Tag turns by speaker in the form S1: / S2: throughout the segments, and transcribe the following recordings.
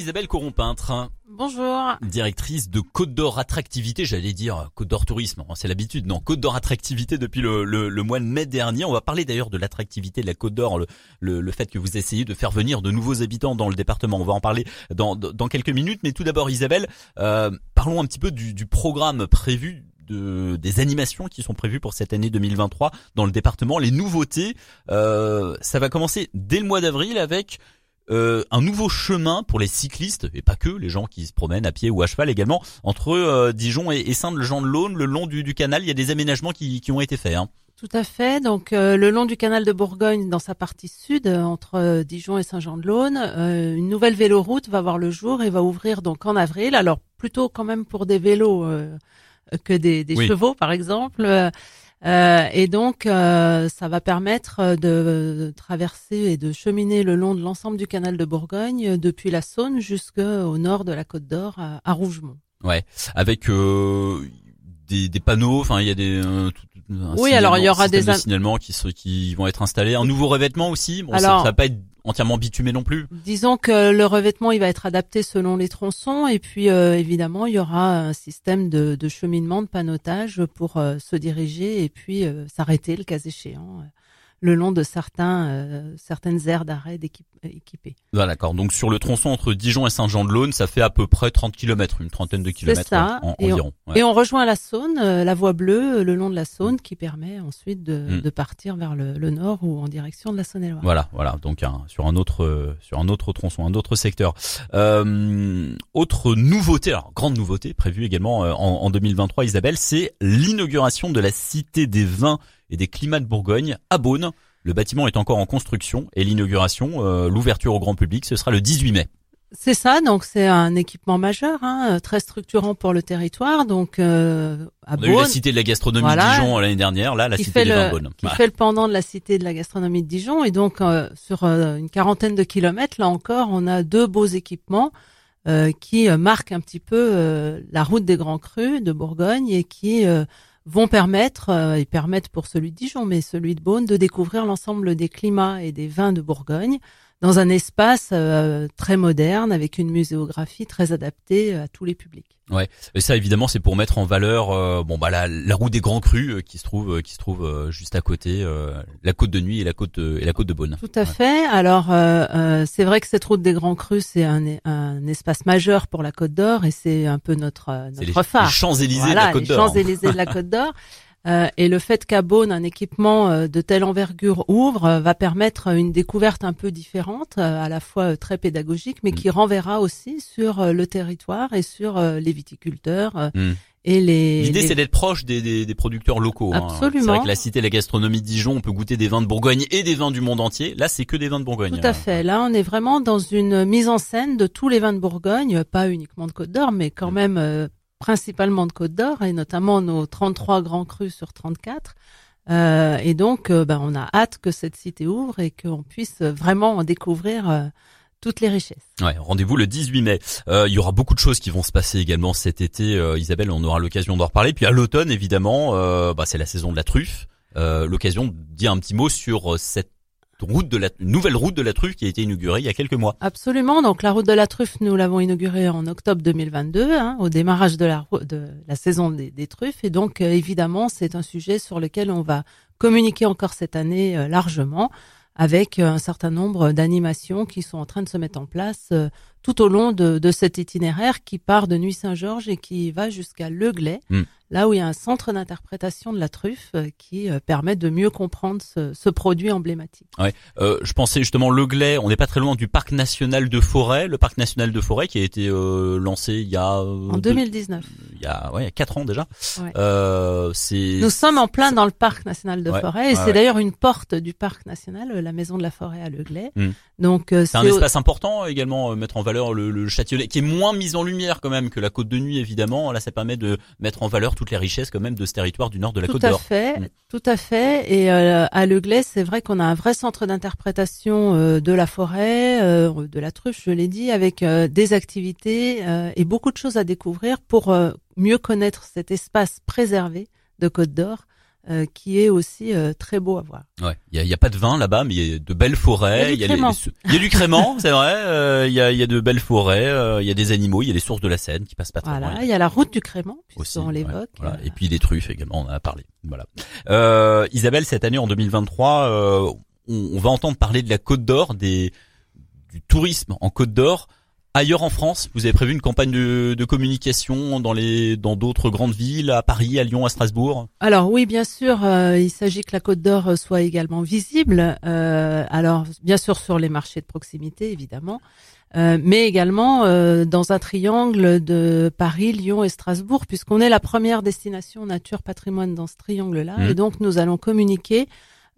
S1: Isabelle Coron-Peintre.
S2: Bonjour.
S1: Directrice de Côte d'Or Attractivité, j'allais dire Côte d'Or Tourisme, c'est l'habitude, non, Côte d'Or Attractivité depuis le, le, mois de mai dernier. On va parler d'ailleurs de l'attractivité de la Côte d'Or, le, le, fait que vous essayez de faire venir de nouveaux habitants dans le département. On va en parler dans, dans quelques minutes, mais tout d'abord Isabelle, euh, parlons un petit peu du, du programme prévu de, des animations qui sont prévues pour cette année 2023 dans le département. Les nouveautés, euh, ça va commencer dès le mois d'avril avec euh, un nouveau chemin pour les cyclistes et pas que les gens qui se promènent à pied ou à cheval également entre euh, Dijon et, Saint-Jean-de-Laune le long du, canal il y a des aménagements qui, ont été faits hein.
S2: Tout à fait. Donc euh, le long du canal de Bourgogne, dans sa partie sud, entre Dijon et Saint-Jean-de-Laune, une nouvelle véloroute va voir le jour et va ouvrir donc en avril. Alors plutôt quand même pour des vélos que des, chevaux, par exemple. Euh, et donc, euh, ça va permettre de traverser et de cheminer le long de l'ensemble du canal de Bourgogne, depuis la Saône jusqu'au nord de la Côte d'Or, à, Rougemont.
S1: Ouais, avec euh, des, des, panneaux. Enfin, il y a des.
S2: oui, alors il y aura des
S1: signalements qui, qui vont être installés. Un nouveau revêtement aussi. Bon, alors, ça, va pas être entièrement bitumé non plus.
S2: Disons que le revêtement il va être adapté selon les tronçons et puis euh, évidemment il y aura un système de, de cheminement de panotage pour euh, se diriger et puis euh, s'arrêter le cas échéant le long de certains euh, certaines aires d'arrêt équipées.
S1: Voilà, d'accord. Donc sur le tronçon entre Dijon et Saint-Jean-de-Laune, ça fait à peu près 30 km, une trentaine de kilomètres ça.
S2: et
S1: environ.
S2: On, Et on rejoint la Saône, euh, la voie bleue euh, le long de la Saône qui permet ensuite de, mm. de partir vers le, le, nord ou en direction de la Saône-et-Loire.
S1: Voilà, voilà. Donc sur un autre sur un autre tronçon, un autre secteur. Euh, autre nouveauté, alors grande nouveauté prévue également en, en 2023, Isabelle, c'est l'inauguration de la Cité des Vins et des climats de Bourgogne à Beaune. Le bâtiment est encore en construction et l'inauguration, euh, l'ouverture au grand public, ce sera le 18 mai.
S2: C'est ça, donc c'est un équipement majeur, hein, très structurant pour le territoire. Donc euh, à
S1: On a eu la cité de la gastronomie de Dijon l'année dernière, là la cité vins Beaune.
S2: Qui fait le pendant de la cité de la gastronomie de Dijon, et donc euh, sur une quarantaine de kilomètres, là encore, on a deux beaux équipements qui marquent un petit peu la route des grands crus de Bourgogne et qui vont permettre, euh, et permettent pour celui de Dijon, mais celui de Beaune, de découvrir l'ensemble des climats et des vins de Bourgogne dans un espace euh, très moderne avec une muséographie très adaptée à tous les publics.
S1: Ouais, et ça évidemment c'est pour mettre en valeur euh, bon bah la, la route des grands crus qui se trouve qui se trouve juste à côté la côte de nuit et la côte et la côte de Beaune.
S2: Tout à fait. Alors c'est vrai que cette route des grands crus c'est un, un espace majeur pour la Côte d'Or et c'est un peu notre notre
S1: les,
S2: phare.
S1: Les Champs-Élysées de la Côte d'Or.
S2: Les Champs-Élysées de la Côte d'Or. Euh, et le fait qu'à Beaune, un équipement euh, de telle envergure ouvre euh, va permettre une découverte un peu différente, à la fois très pédagogique, mais qui mm. renverra aussi sur le territoire et sur les viticulteurs. Mm. Et les.
S1: L'idée, c'est d'être proche des, des, des, producteurs locaux.
S2: Hein. Absolument.
S1: C'est vrai que la cité, la gastronomie de Dijon, on peut goûter des vins de Bourgogne et des vins du monde entier. Là, c'est que des vins de Bourgogne.
S2: Tout à fait. Là, on est vraiment dans une mise en scène de tous les vins de Bourgogne, pas uniquement de Côte d'Or, mais quand mm. même principalement de Côte d'Or et notamment nos 33 grands crus sur 34. Euh, et donc, euh, ben, on a hâte que cette cité ouvre et qu'on puisse vraiment en découvrir euh, toutes les richesses.
S1: Ouais, rendez-vous le 18 mai. Euh, il y aura beaucoup de choses qui vont se passer également cet été. Isabelle, on aura l'occasion d'en reparler. Puis à l'automne, évidemment, bah, c'est la saison de la truffe. l'occasion de dire un petit mot sur cette route de la nouvelle route de la truffe qui a été inaugurée il y a quelques mois.
S2: Absolument. Donc la route de la truffe, nous l'avons inaugurée en octobre 2022, hein, au démarrage de la de la saison des, truffes. Et donc euh, évidemment, c'est un sujet sur lequel on va communiquer encore cette année euh, largement avec euh, un certain nombre d'animations qui sont en train de se mettre en place tout au long de, de cet itinéraire qui part de Nuit Saint-Georges et qui va jusqu'à Le Glais, hmm là où il y a un centre d'interprétation de la truffe euh, qui euh, permet de mieux comprendre ce, ce produit emblématique.
S1: Ouais, euh, je pensais justement le Glais, on n'est pas très loin du parc national de Forêt, le parc national de Forêt qui a été euh, lancé il y a
S2: en 2019.
S1: il y a ouais, quatre ans déjà.
S2: Ouais. C'est Nous sommes en plein dans le parc national de Forêt et c'est d'ailleurs une porte du parc national, la maison de la Forêt à Le Glais. Hmm.
S1: Donc c'est un espace important également mettre en valeur le, le qui est moins mis en lumière quand même que la Côte de Nuit évidemment. Là ça permet de mettre en valeur toutes les richesses quand même de ce territoire du nord de la Côte d'Or.
S2: Tout à fait, mm. tout à fait. Et euh, à Le Glais, c'est vrai qu'on a un vrai centre d'interprétation euh, de la forêt, euh, de la truffe, je l'ai dit, avec des activités et beaucoup de choses à découvrir pour mieux connaître cet espace préservé de Côte d'Or euh, qui est aussi euh, très beau à voir.
S1: Ouais, il y a, pas de vin là-bas, mais il y a de belles forêts.
S2: Il y a du
S1: crément, c'est vrai. Euh, il y, a, y a de belles forêts. Il y a des animaux. Il y a des sources de la Seine qui passent pas très
S2: voilà, Il y a la route du crément, puisqu'on l'évoque.
S1: voilà. Et puis des truffes également, on en a parlé. Voilà. Isabelle, cette année en 2023, on, on, va entendre parler de la Côte d'Or, des du tourisme en Côte d'Or. Ailleurs en France, vous avez prévu une campagne de, de communication dans les dans d'autres grandes villes, à Paris, à Lyon, à Strasbourg?
S2: Alors oui, bien sûr, euh, il s'agit que la Côte d'Or soit également visible. Euh, alors bien sûr sur les marchés de proximité, évidemment, euh, mais également euh, dans un triangle de Paris, Lyon et Strasbourg, puisqu'on est la première destination nature patrimoine dans ce triangle-là, mmh. et donc nous allons communiquer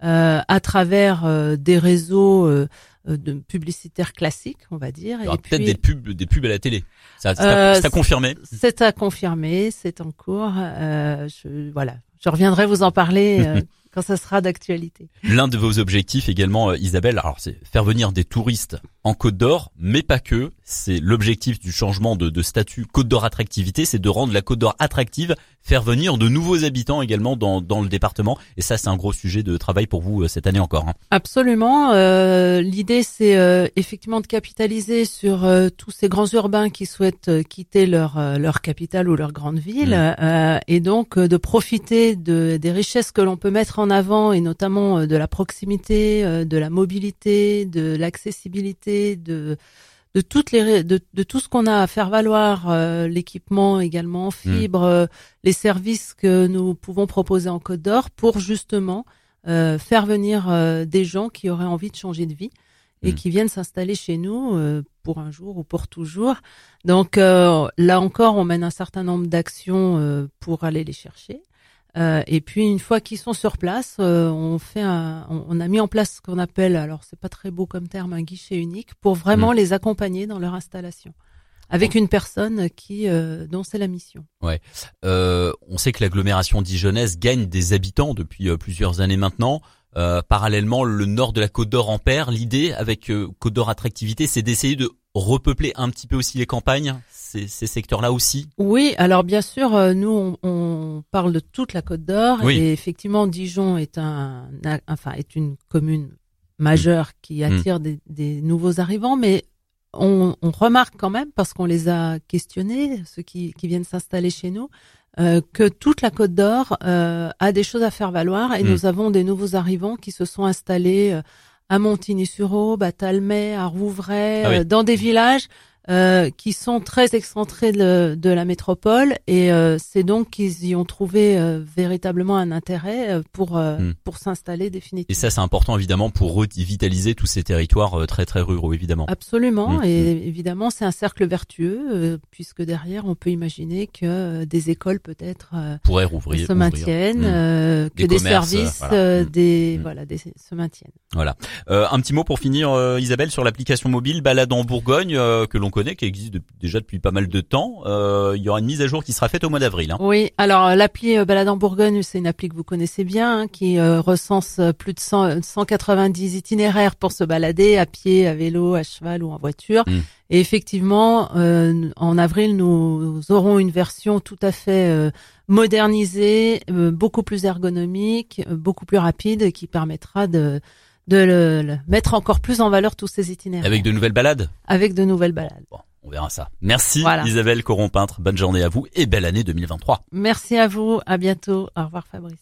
S2: à travers des réseaux euh, de publicitaires classiques, on va dire.
S1: Il y aura peut-être des pubs, des pubs à la télé. Ça, c'est à euh, confirmer.
S2: C'est à confirmer, c'est en cours. Euh, je, voilà, je reviendrai vous en parler. Euh, quand ça sera d'actualité.
S1: L'un de vos objectifs également, Isabelle, alors c'est faire venir des touristes en Côte d'Or, mais pas que. C'est l'objectif du changement de, de statut Côte d'Or attractivité, c'est de rendre la Côte d'Or attractive faire venir de nouveaux habitants également dans, dans le département. Et ça, c'est un gros sujet de travail pour vous euh, cette année encore. Hein.
S2: Absolument. Euh, L'idée, c'est euh, effectivement de capitaliser sur euh, tous ces grands urbains qui souhaitent quitter leur leur capitale ou leur grande ville, mmh. et donc de profiter de, des richesses que l'on peut mettre en avant, et notamment de la proximité, de la mobilité, de l'accessibilité, de de toutes les de, de tout ce qu'on a à faire valoir, euh, l'équipement également, hmm. fibre, euh, les services que nous pouvons proposer en Côte d'Or pour justement euh, faire venir des gens qui auraient envie de changer de vie et hmm. qui viennent s'installer chez nous pour un jour ou pour toujours. Donc là encore, on mène un certain nombre d'actions pour aller les chercher. Euh, et puis une fois qu'ils sont sur place, euh, on fait un, on, a mis en place ce qu'on appelle, alors c'est pas très beau comme terme, un guichet unique pour vraiment mm. les accompagner dans leur installation avec une personne qui euh, dont c'est la mission.
S1: Ouais, on sait que l'agglomération dijonnaise gagne des habitants depuis plusieurs années maintenant. parallèlement, le nord de la Côte d'Or en perd. L'idée avec Côte d'Or attractivité, c'est d'essayer de repeupler un petit peu aussi les campagnes ces, secteurs-là aussi
S2: Oui, alors bien sûr, euh, nous on, parle de toute la Côte d'Or et effectivement Dijon est un, enfin est une commune majeure mm. qui mm. attire des, nouveaux arrivants, mais on, remarque quand même parce qu'on les a questionnés, ceux qui, viennent s'installer chez nous, euh, que toute la Côte d'Or euh, a des choses à faire valoir et mm. nous avons des nouveaux arrivants qui se sont installés à Montigny-sur-Aube, à Talmay, à Rouvray, ah dans des villages euh, qui sont très excentrés de, de la métropole et euh, c'est donc qu'ils y ont trouvé euh, véritablement un intérêt pour hmm. pour s'installer définitivement.
S1: Et ça c'est important évidemment pour revitaliser tous ces territoires très très ruraux évidemment.
S2: Absolument hmm. et hmm. évidemment c'est un cercle vertueux puisque derrière on peut imaginer que des écoles peut-être
S1: pourraient rouvrir
S2: se maintiennent, que des, services des voilà des, se maintiennent.
S1: Voilà. un petit mot pour finir Isabelle sur l'application mobile Balade en Bourgogne que l'on connaît, qui existe déjà depuis pas mal de temps. Euh, il y aura une mise à jour qui sera faite au mois d'avril. Hein.
S2: Oui, alors l'appli euh, Balade en Bourgogne, c'est une appli que vous connaissez bien, hein, qui euh, recense plus de 100, 190 itinéraires pour se balader à pied, à vélo, à cheval ou en voiture. Hmm. Et effectivement, en avril, nous aurons une version tout à fait modernisée, beaucoup plus ergonomique, beaucoup plus rapide, qui permettra de de le, mettre encore plus en valeur tous ces itinéraires.
S1: Avec de nouvelles balades?
S2: Avec de nouvelles balades.
S1: Bon, on verra ça. Merci Isabelle Coron-Peintre, bonne journée à vous et belle année 2023.
S2: Merci à vous, à bientôt. Au revoir Fabrice.